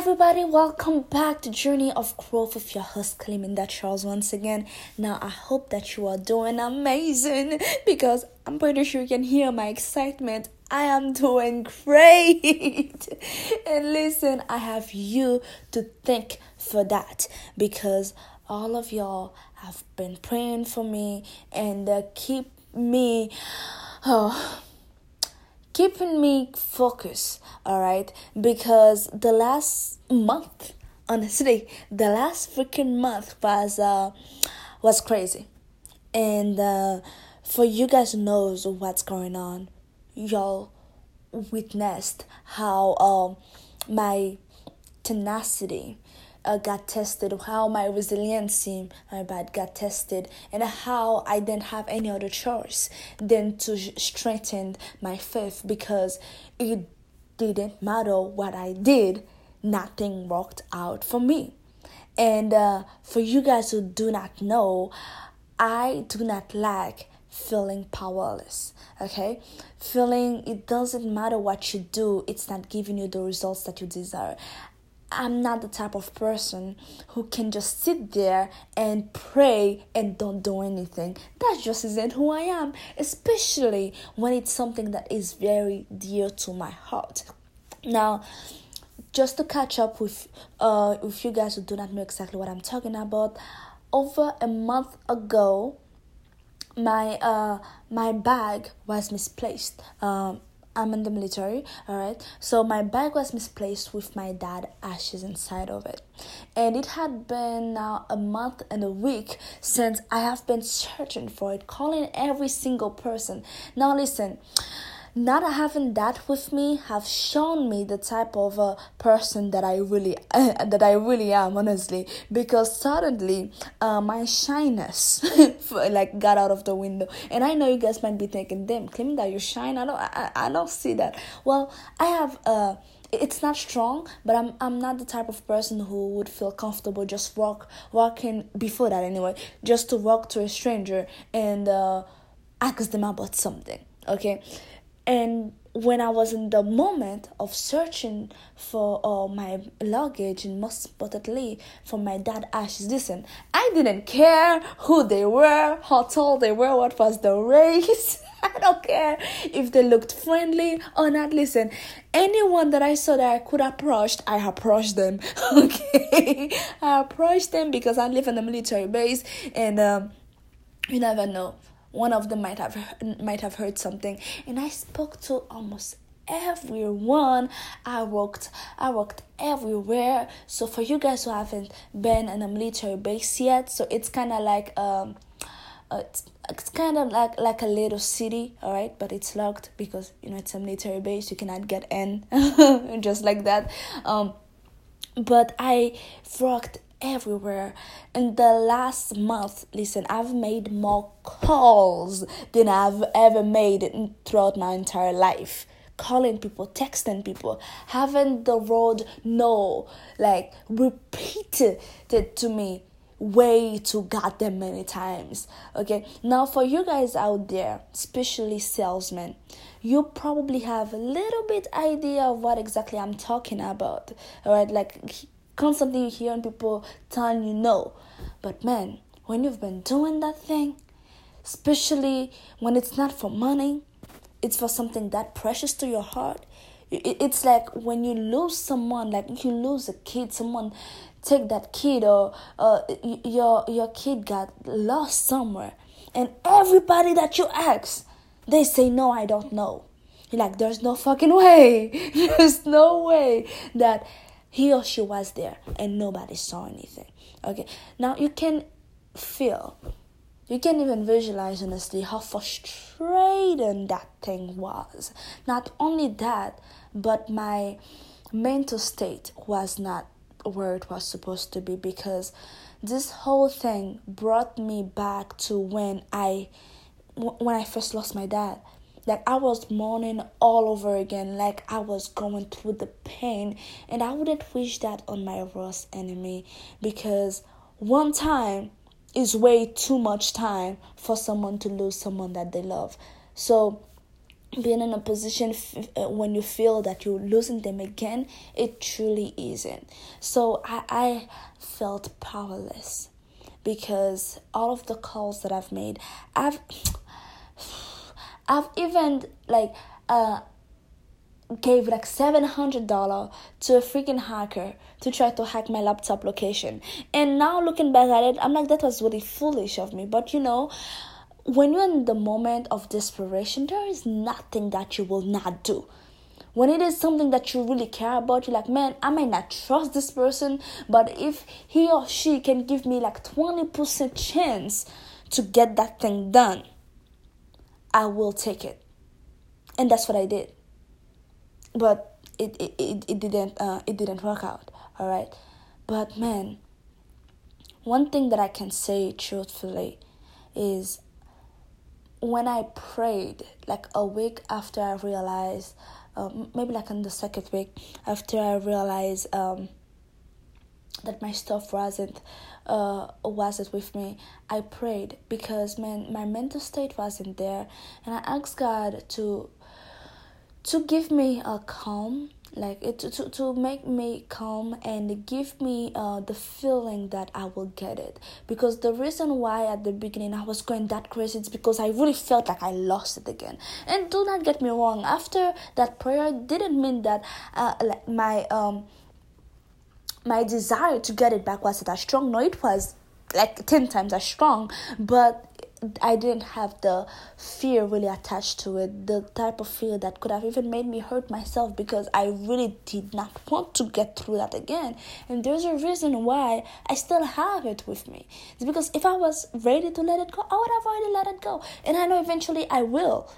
everybody, welcome back to Journey of Growth with your host Cleminda Charles once again. Now, I hope that you are doing amazing because I'm pretty sure you can hear my excitement. I am doing great. and listen, I have you to thank for that because all of y'all have been praying for me and uh, keep me. Oh, keeping me focused, all right? Because the last month, honestly, the last freaking month was uh was crazy. And uh for you guys knows what's going on, y'all witnessed how um my tenacity uh, got tested, how my resiliency, my bad, got tested, and how I didn't have any other choice than to strengthen my faith because it didn't matter what I did, nothing worked out for me. And uh, for you guys who do not know, I do not like feeling powerless okay feeling it doesn't matter what you do it's not giving you the results that you desire I'm not the type of person who can just sit there and pray and don't do anything. That just isn't who I am, especially when it's something that is very dear to my heart. Now, just to catch up with uh with you guys who do not know exactly what I'm talking about, over a month ago, my uh my bag was misplaced. Um I'm in the military, all right. So my bag was misplaced with my dad ashes inside of it, and it had been now a month and a week since I have been searching for it, calling every single person. Now listen, not having that with me have shown me the type of a person that I really that I really am honestly. Because suddenly uh, my shyness like got out of the window. And I know you guys might be thinking damn claiming that you're shine. I don't I, I don't see that. Well I have uh it's not strong but i'm i'm not the type of person who would feel comfortable just walk walking before that anyway just to walk to a stranger and uh ask them about something okay and when I was in the moment of searching for uh, my luggage and most importantly for my dad ashes, listen, I didn't care who they were, how tall they were, what was the race. I don't care if they looked friendly or not. Listen, anyone that I saw that I could approach, I approached them. Okay, I approached them because I live in a military base, and um, you never know one of them might have might have heard something. And i spoke to almost everyone. I worked i worked everywhere. So for you guys who haven't been in a military base yet so it's kind of like um uh, it's, it's kind of like like a little city all right but it's locked because you know it's a military base. You cannot get in. Just like that. Um but i worked everywhere. In the last month, listen, I've made more calls than I've ever made throughout my entire life. Calling people, texting people, having the road know, like repeated it to me way too goddamn many times. Okay, now for you guys out there, especially salesmen, you probably have a little bit idea of what exactly I'm talking about. All right, like constantly hearing people telling you no. But man, when you've been doing that thing, especially when it's not for money, it's for something that precious to your heart. It's like when you lose someone, like you lose a kid, someone take that kid or uh, your your kid got lost somewhere, and everybody that you ask, they say no, I don't know. You're like, there's no fucking way. There's no way that he or she was there and nobody saw anything. Okay, now you can feel, you can even visualize honestly how frustrating that thing was. Not only that, but my mental state was not where it was supposed to be because this whole thing brought me back to when I when I first lost my dad like I was mourning all over again, like I was going through the pain, and I wouldn't wish that on my worst enemy because one time is way too much time for someone to lose someone that they love. So being in a position f- uh, when you feel that you're losing them again it truly isn't so I, I felt powerless because all of the calls that i've made i've i've even like uh gave like seven hundred dollar to a freaking hacker to try to hack my laptop location. And now looking back at it i'm like that was really foolish of me. But you know when you're in the moment of desperation, there is nothing that you will not do. When it is something that you really care about, you're like, man, I might not trust this person, but if he or she can give me like 20% chance to get that thing done, I will take it. And that's what I did. But it it, it, it didn't uh, it didn't work out. All right. But man, one thing that I can say truthfully is when I prayed, like a week after I realized, um, maybe like in the second week after I realized um, that my stuff wasn't uh wasn't with me, I prayed because man, my mental state wasn't there, and I asked God to to give me a calm like it to, to make me calm and give me uh, the feeling that i will get it. Because the reason why at the beginning i was going that crazy is because i really felt like i lost it again. And do not get me wrong after that prayer didn't mean that uh, like my um my desire to get it back wasn't as strong no it was like 10 times as strong but I didn't have the fear really attached to it, the type of fear that could have even made me hurt myself because I really did not want to get through that again. And there's a reason why I still have it with me. It's because if I was ready to let it go, I would have already let it go. And I know eventually I will.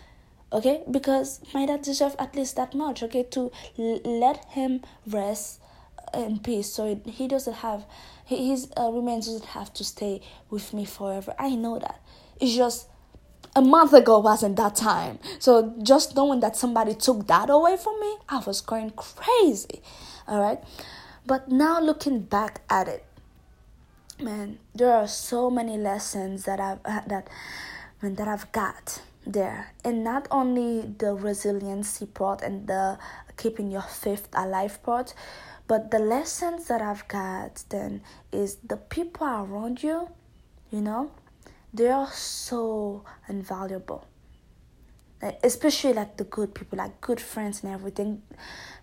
Okay? Because my dad deserves at least that much, okay? To l- let him rest in peace so he doesn't have his uh, remains doesn't have to stay with me forever. I know that. It's just a month ago wasn't that time. So just knowing that somebody took that away from me, I was going crazy. All right. But now looking back at it, man, there are so many lessons that I've uh, that that I've got there, and not only the resiliency part and the keeping your faith alive part, but the lessons that I've got then is the people around you, you know, they are so invaluable. Especially like the good people like good friends and everything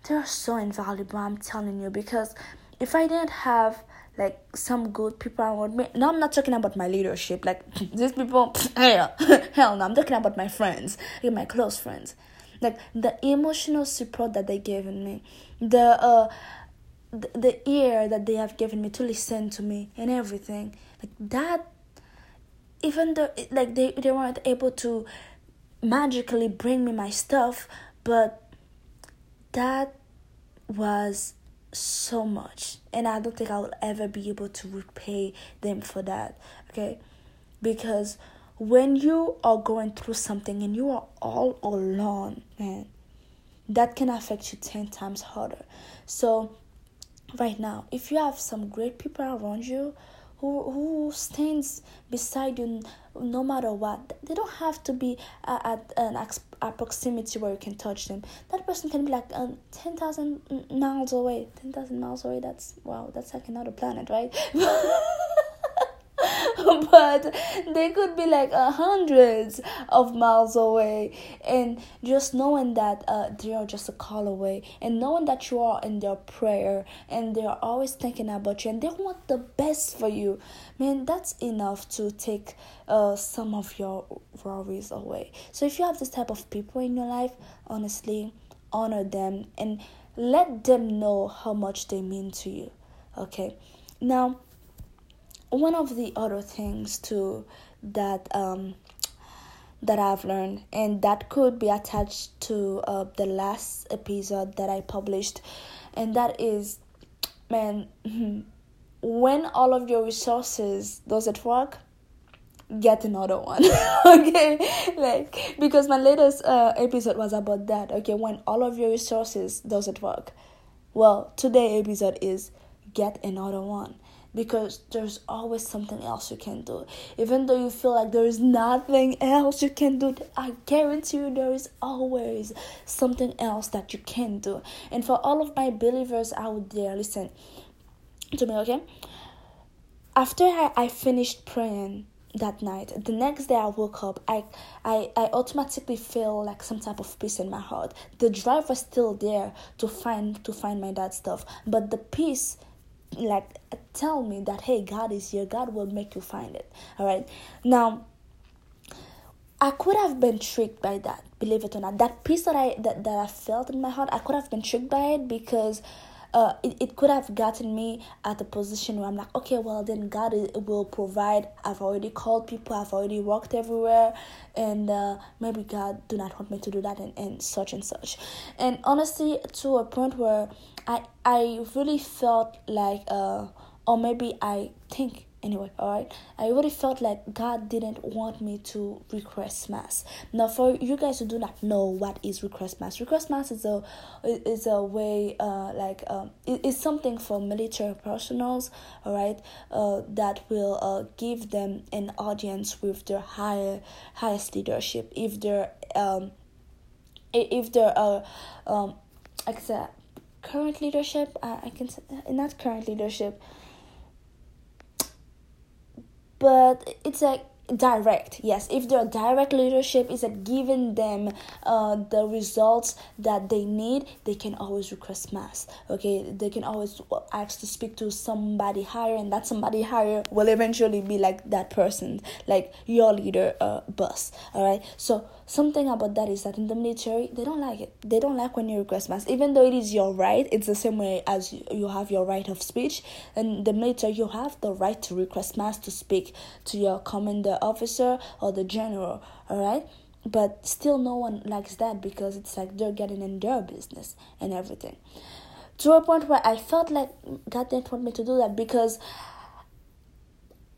they are so invaluable i'm telling you. Because if i didn't have like some good people around me now i'm not talking about my leadership like these people hell, hell no i'm talking about my friends like my close friends. Like the emotional support that they gave me the uh the, the ear that they have given me to listen to me and everything. Like that even though like they, they weren't able to magically bring me my stuff but that was so much. And i don't think i will ever be able to repay them for that okay? Because when you are going through something and you are all alone man that can affect you 10 times harder. So right now. If you have some great people around you who who stands beside you no matter what they don't have to be at an a proximity where you can touch them. That person can be like uh, 10,000 miles away. 10,000 miles away that's wow that's like another planet right but they could be like uh, hundreds of miles away. And just knowing that uh, they are just a call away. And knowing that you are in their prayer. And they are always thinking about you. And they want the best for you. Man that's enough to take uh, some of your worries away. So if you have this type of people in your life honestly honor them. And let them know how much they mean to you. Okay. Now one of the other things too that um that I've learned, and that could be attached to uh, the last episode that I published, and that is, man, when all of your resources doesn't work, get another one, okay? Like because my latest uh, episode was about that. Okay, when all of your resources doesn't work, well, today episode is get another one because there's always something else you can do. Even though you feel like there is nothing else you can do, I guarantee you there is always something else that you can do. And for all of my believers out there, listen to me, okay? After I, I finished praying that night, the next day I woke up, I, I, I automatically feel like some type of peace in my heart. The drive was still there to find to find my dad's stuff, but the peace like tell me that hey god is here. God will make you find it. All right? Now i could have been tricked by that believe it or not. That peace that i that, that i felt in my heart i could have been tricked by it because uh, it, it could have gotten me at a position where I'm like, okay, well, then God will provide. I've already called people, I've already walked everywhere, and uh, maybe God do not want me to do that and, and such and such. And honestly, to a point where I, I really felt like, uh, or maybe I think anyway all right i really felt like god didn't want me to request mast. Now for you guys who do not know what is request mast request mast is a is a way uh like um it, it's something for military personals all right uh that will uh give them an audience with their higher highest leadership. If they're um if they're uh um said, current leadership I, I can say uh, not current leadership but it's like direct yes. If their direct leadership is at giving them uh, the results that they need they can always request mast okay? They can always ask to speak to somebody higher and that somebody higher will eventually be like that person like your leader uh, boss all right? So something about that is that in the military they don't like it. They don't like when you request mast even though it is your right it's the same way as you have your right of speech. And the military you have the right to request mast to speak to your commander officer or the general all right but still no one likes that because it's like they're getting in their business and everything. To a point where i felt like god didn't want me to do that because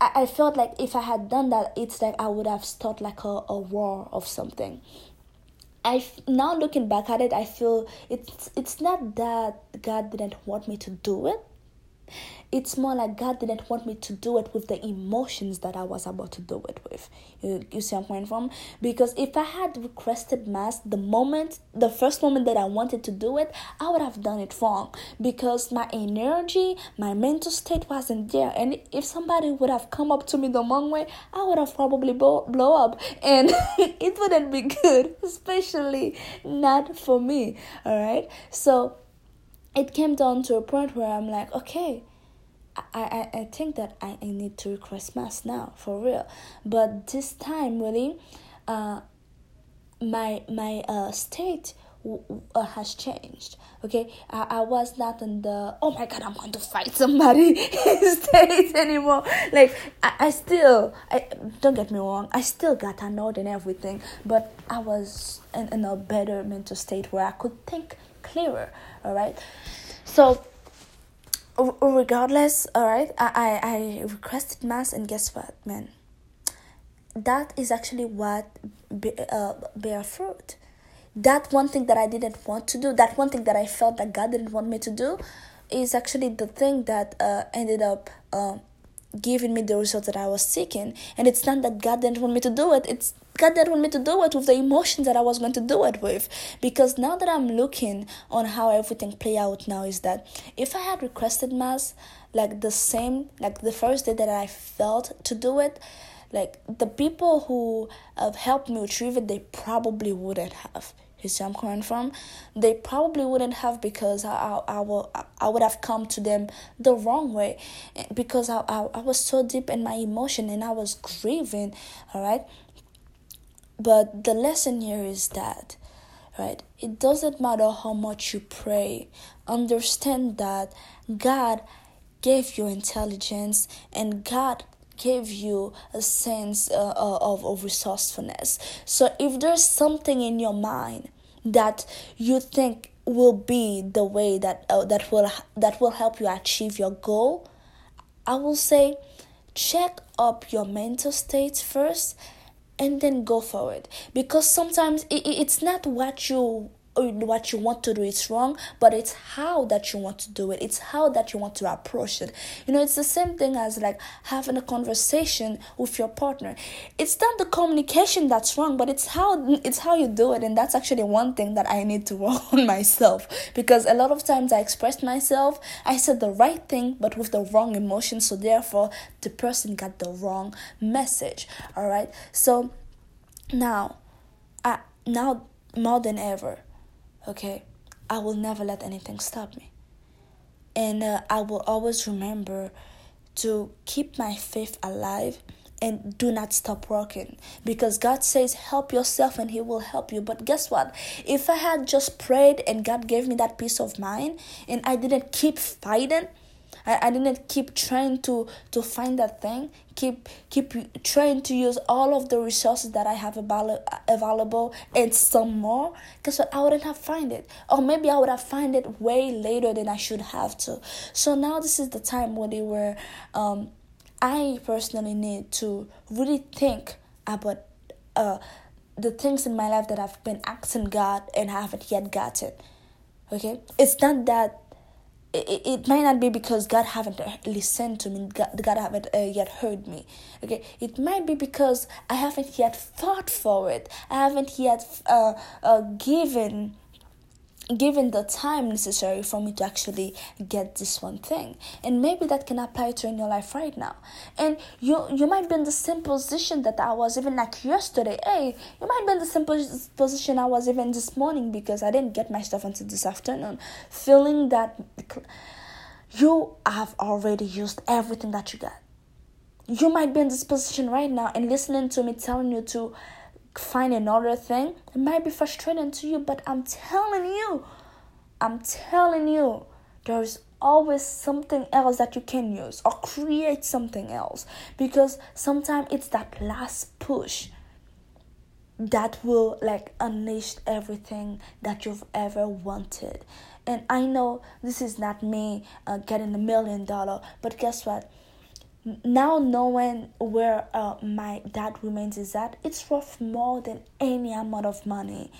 I, I felt like if I had done that, it's like I would have started like a, a war of something. I now looking back at it, I feel it's it's not that God didn't want me to do it it's more like God didn't want me to do it with the emotions that I was about to do it with. You, you see I'm coming from? Because if I had requested mast the moment, the first moment that I wanted to do it, I would have done it wrong because my energy, my mental state wasn't there. And if somebody would have come up to me the wrong way, I would have probably blow, blow up, and it wouldn't be good, especially not for me. All right, so it came down to a point where I'm like, okay I, I, I think that I, I need to request mast now for real. But this time really uh my my uh state uh, has changed okay? I, I was not in the oh my god i'm going to fight somebody state anymore. Like I, I still I don't get me wrong i still got annoyed and everything but i was in, in a better mental state where i could think clearer all right so regardless all right I, I i requested mast and guess what man? That is actually what be, uh, bear fruit. That one thing that i didn't want to do that one thing that i felt that god didn't want me to do is actually the thing that uh, ended up uh, giving me the results that i was seeking and it's not that god didn't want me to do it it's God didn't want me to do it with the emotions that I was going to do it with. Because now that I'm looking on how everything play out now is that if I had requested mast like the same like the first day that I felt to do it, like the people who have helped me retrieve it, they probably wouldn't have. You see I'm coming from? They probably wouldn't have because I, I, I, will, I would have come to them the wrong way because I, I, I was so deep in my emotion and I was grieving, all right? But the lesson here is that, right, it doesn't matter how much you pray, understand that God gave you intelligence and God gave you a sense uh, uh, of, of resourcefulness. So if there's something in your mind that you think will be the way that uh, that will that will help you achieve your goal, I will say check up your mental state first and then go for it because sometimes it, it's not what you Uh, what you want to do is wrong, but it's how that you want to do it. It's how that you want to approach it. You know, it's the same thing as like having a conversation with your partner. It's not the communication that's wrong, but it's how it's how you do it, and that's actually one thing that I need to work on myself because a lot of times I expressed myself, I said the right thing, but with the wrong emotion, so therefore the person got the wrong message. All right, so now, I now more than ever okay i will never let anything stop me. And uh, i will always remember to keep my faith alive and do not stop working because God says help yourself and he will help you. But guess what? If I had just prayed and God gave me that peace of mind and I didn't keep fighting I, I didn't keep trying to to find that thing. Keep keep trying to use all of the resources that I have available and some more because I wouldn't have find it. Or maybe I would have find it way later than I should have to. So now this is the time when they were um I personally need to really think about uh the things in my life that I've been asking God and haven't yet gotten. Okay? It's not that it, it might not be because God haven't listened to me, God, God haven't uh, yet heard me. Okay, it might be because I haven't yet fought for it. I haven't yet uh, uh, given given the time necessary for me to actually get this one thing. And maybe that can apply to in your life right now. And you you might be in the same position that i was even like yesterday. Hey you might be in the same position i was even this morning because i didn't get my stuff until this afternoon. Feeling that you have already used everything that you got. You might be in this position right now and listening to me telling you to find another thing. It might be frustrating to you, but I'm telling you, I'm telling you, there's always something else that you can use or create something else because sometimes it's that last push that will like unleash everything that you've ever wanted and i know this is not me uh, getting a million dollar but guess what now knowing where uh, my dad remains is at it's worth more than any amount of money.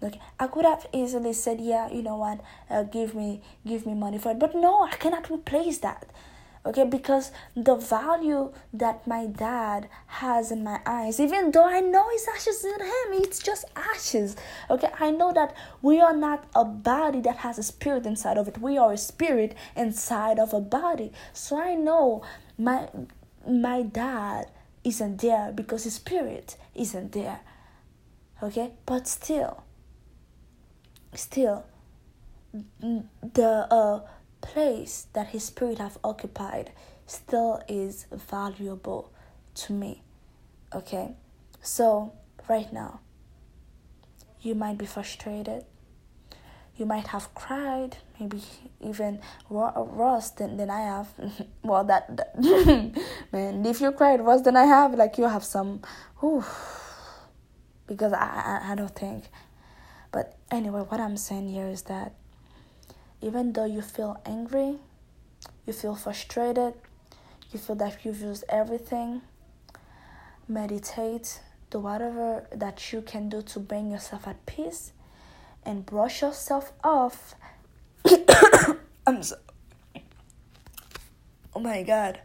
Like i could have easily said yeah you know what? Uh, give me give me money for it. But no i cannot replace that. Okay because the value that my dad has in my eyes even though i know it's ashes in him it's just ashes. Okay i know that we are not a body that has a spirit inside of it. We are a spirit inside of a body. So i know my my dad isn't there because his spirit isn't there. Okay? But still still the uh, place that his spirit have occupied still is valuable to me. Okay? So right now you might be frustrated you might have cried, maybe even worse than, than I have. well, that, that man, if you cried worse than I have, like you have some, whew, because I, I, I don't think. But anyway, what I'm saying here is that even though you feel angry, you feel frustrated, you feel that you've used everything, meditate, do whatever that you can do to bring yourself at peace and brush yourself off. I'm so. Oh my god.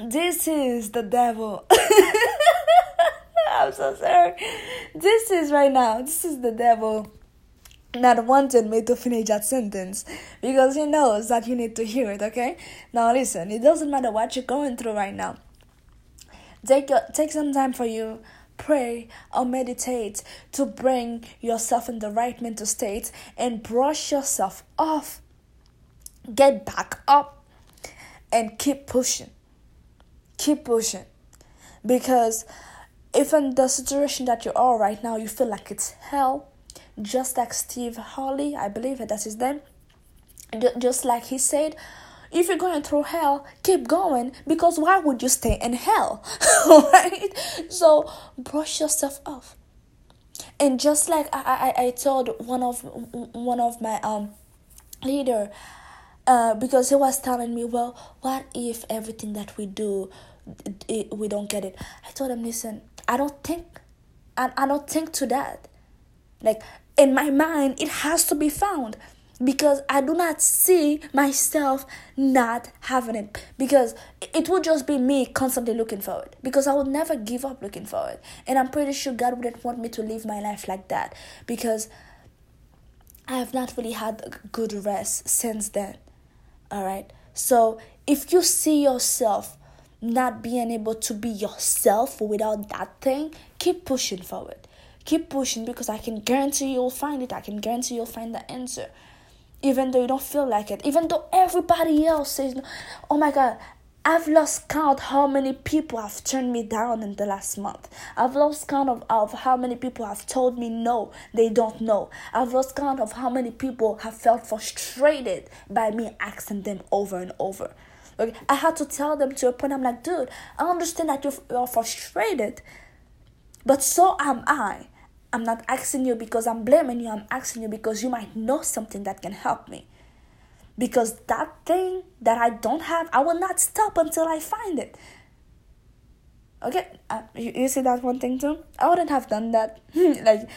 This is the devil. I'm so sorry. This is right now. This is the devil not wanting me to finish that sentence because he knows that you need to hear it, okay? Now listen, it doesn't matter what you're going through right now. Take take some time for you pray or meditate to bring yourself in the right mental state and brush yourself off. Get back up and keep pushing. Keep pushing. Because if in the situation that you are right now, you feel like it's hell, just like Steve Harvey, I believe that's his name, just like he said, if you're going through hell, keep going because why would you stay in hell? right? So brush yourself off. And just like I, I, I told one of one of my um leader, uh, because he was telling me, well, what if everything that we do, it, we don't get it? I told him, listen, I don't think, I, I don't think to that. Like in my mind, it has to be found because I do not see myself not having it. Because it would just be me constantly looking for it. Because I would never give up looking for it. And I'm pretty sure God wouldn't want me to live my life like that. Because I have not really had a good rest since then. All right so if you see yourself not being able to be yourself without that thing keep pushing forward. Keep pushing because I can guarantee you'll find it. I can guarantee you'll find the answer even though you don't feel like it, even though everybody else says, oh my God, I've lost count how many people have turned me down in the last month. I've lost count of, of how many people have told me no, they don't know. I've lost count of how many people have felt frustrated by me asking them over and over. Okay, I had to tell them to a point I'm like, dude, I understand that you're, you're frustrated, but so am I. I'm not asking you because I'm blaming you. I'm asking you because you might know something that can help me. Because that thing that I don't have, I will not stop until I find it. Okay, uh, you, you see that one thing too? I wouldn't have done that. like,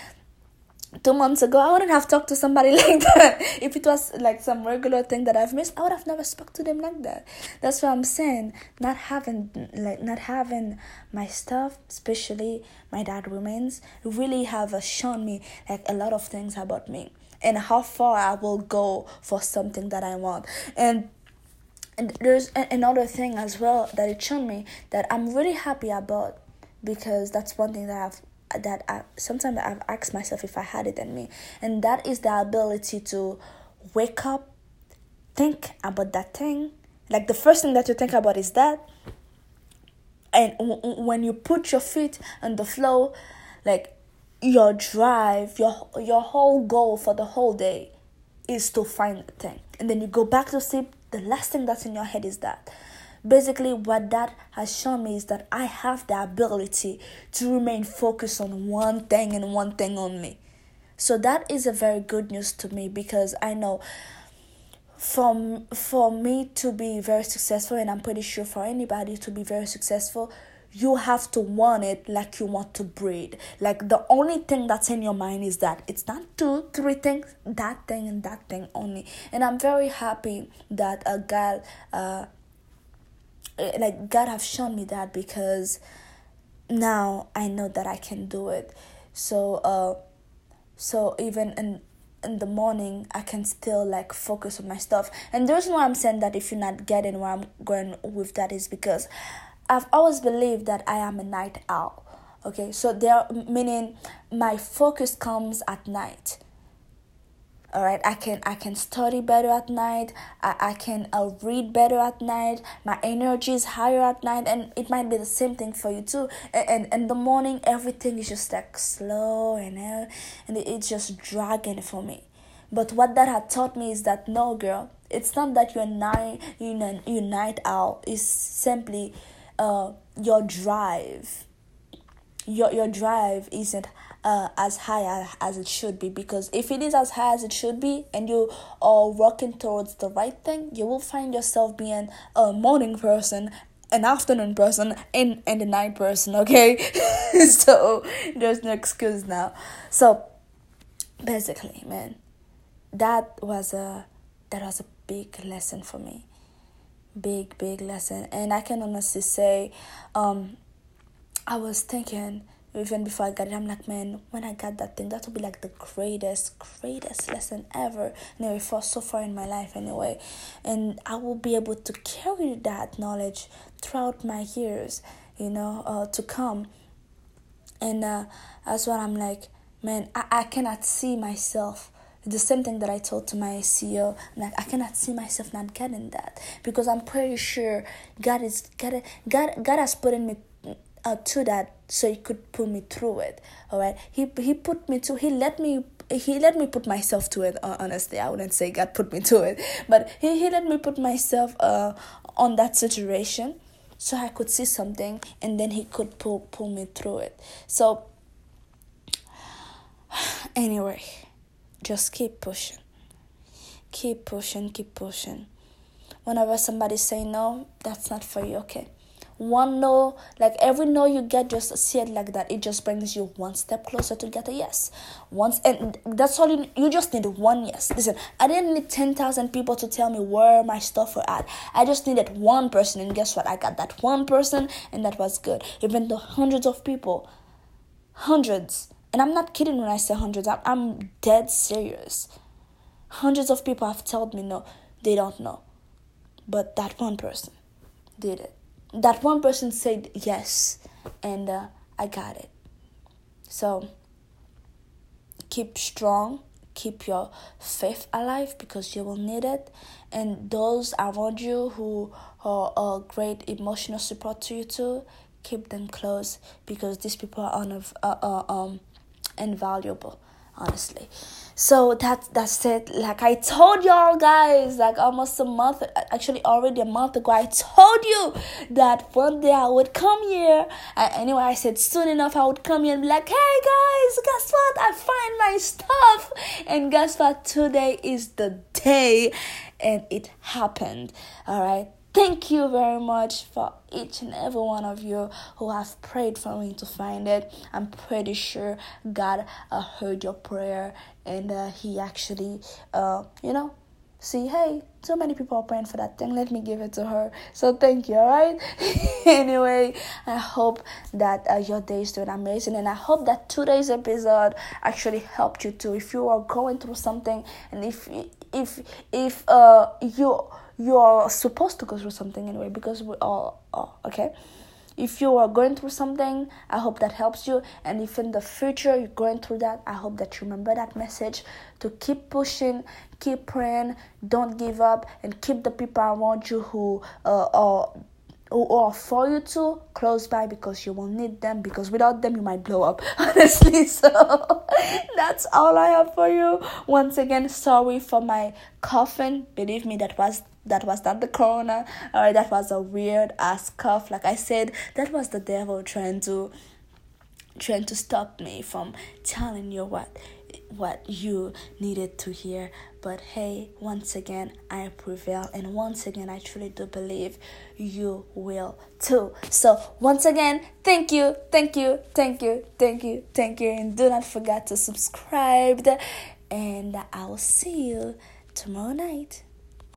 two months ago, I wouldn't have talked to somebody like that. If it was like some regular thing that I've missed, I would have never spoke to them like that. That's what I'm saying. Not having like not having my stuff, especially my dad remains, really have uh, shown me like a lot of things about me and how far I will go for something that I want. And and there's another thing as well that it showed me that I'm really happy about because that's one thing that I've that I, sometimes I've asked myself if I had it in me, and that is the ability to wake up, think about that thing. Like the first thing that you think about is that, and w- when you put your feet on the floor, like your drive, your your whole goal for the whole day is to find the thing, and then you go back to sleep. The last thing that's in your head is that basically what that has shown me is that i have the ability to remain focused on one thing and one thing only so that is a very good news to me because i know for, for me to be very successful and i'm pretty sure for anybody to be very successful you have to want it like you want to breathe. Like the only thing that's in your mind is that it's not two, three things, that thing and that thing only. And I'm very happy that a girl uh, like God have shown me that because now I know that I can do it. So uh so even in in the morning I can still like focus on my stuff. And the reason why I'm saying that if you're not getting where I'm going with that is because I've always believed that I am a night owl. Okay, so there meaning my focus comes at night all right i can i can study better at night. I, I can uh, read better at night. My energy is higher at night and it might be the same thing for you too. And and, in the morning everything is just like slow and and it's just dragging for me. But what that had taught me is that no girl it's not that you're night you know you night owl it's simply uh your drive. Your your drive isn't uh, as high as it should be because if it is as high as it should be and you are working towards the right thing you will find yourself being a morning person an afternoon person and, and a night person okay? So there's no excuse now. So basically man that was a that was a big lesson for me. Big big lesson. And i can honestly say um i was thinking even before I got it, I'm like, man, when I got that thing, that would be like the greatest, greatest lesson ever. Anyway, for so far in my life, anyway, and I will be able to carry that knowledge throughout my years, you know, uh, to come. And uh, that's what I'm like, man. I, I cannot see myself the same thing that I told to my CEO. Like I cannot see myself not getting that because I'm pretty sure God is God God God has put in me to that so he could put me through it all right he he put me to he let me he let me put myself to it uh, honestly i wouldn't say god put me to it but he, he let me put myself uh on that situation so i could see something and then he could pull pull me through it. So anyway just keep pushing. Keep pushing keep pushing. Whenever somebody say no that's not for you okay one no like every no you get just see it like that. It just brings you one step closer to get a yes. Once and that's all you you just need one yes. Listen i didn't need 10,000 people to tell me where my stuff were at. I just needed one person and guess what? I got that one person and that was good. Even though hundreds of people hundreds and i'm not kidding when i say hundreds i'm, I'm dead serious. Hundreds of people have told me no they don't know. But that one person did it that one person said yes and uh, i got it. So keep strong keep your faith alive because you will need it. And those around you who are a great emotional support to you too keep them close because these people are un- uh, uh, um, invaluable honestly. So that that's it. Like i told y'all guys like almost a month actually already a month ago i told you that one day i would come here. I, anyway i said soon enough i would come here and be like hey guys guess what? I find my stuff. And guess what? Today is the day and it happened. All right Thank you very much for each and every one of you who have prayed for me to find it. I'm pretty sure God uh, heard your prayer and uh, He actually, uh, you know, see, hey, so many people are praying for that thing. Let me give it to her. So thank you, alright? anyway, I hope that uh, your day is doing amazing, and I hope that today's episode actually helped you too. If you are going through something, and if if if uh you you're supposed to go through something anyway because we all are, okay? If you are going through something, I hope that helps you. And if in the future you're going through that, I hope that you remember that message to keep pushing, keep praying, don't give up, and keep the people around you who uh, are are for you to close by because you will need them because without them you might blow up honestly. So that's all i have for you. Once again sorry for my coughing. Believe me that was that was not the corona or that was a weird ass cough. Like i said that was the devil trying to trying to stop me from telling you what what you needed to hear. But hey once again i prevail and once again i truly do believe you will too. So once again thank you thank you thank you thank you thank you and do not forget to subscribe and i will see you tomorrow night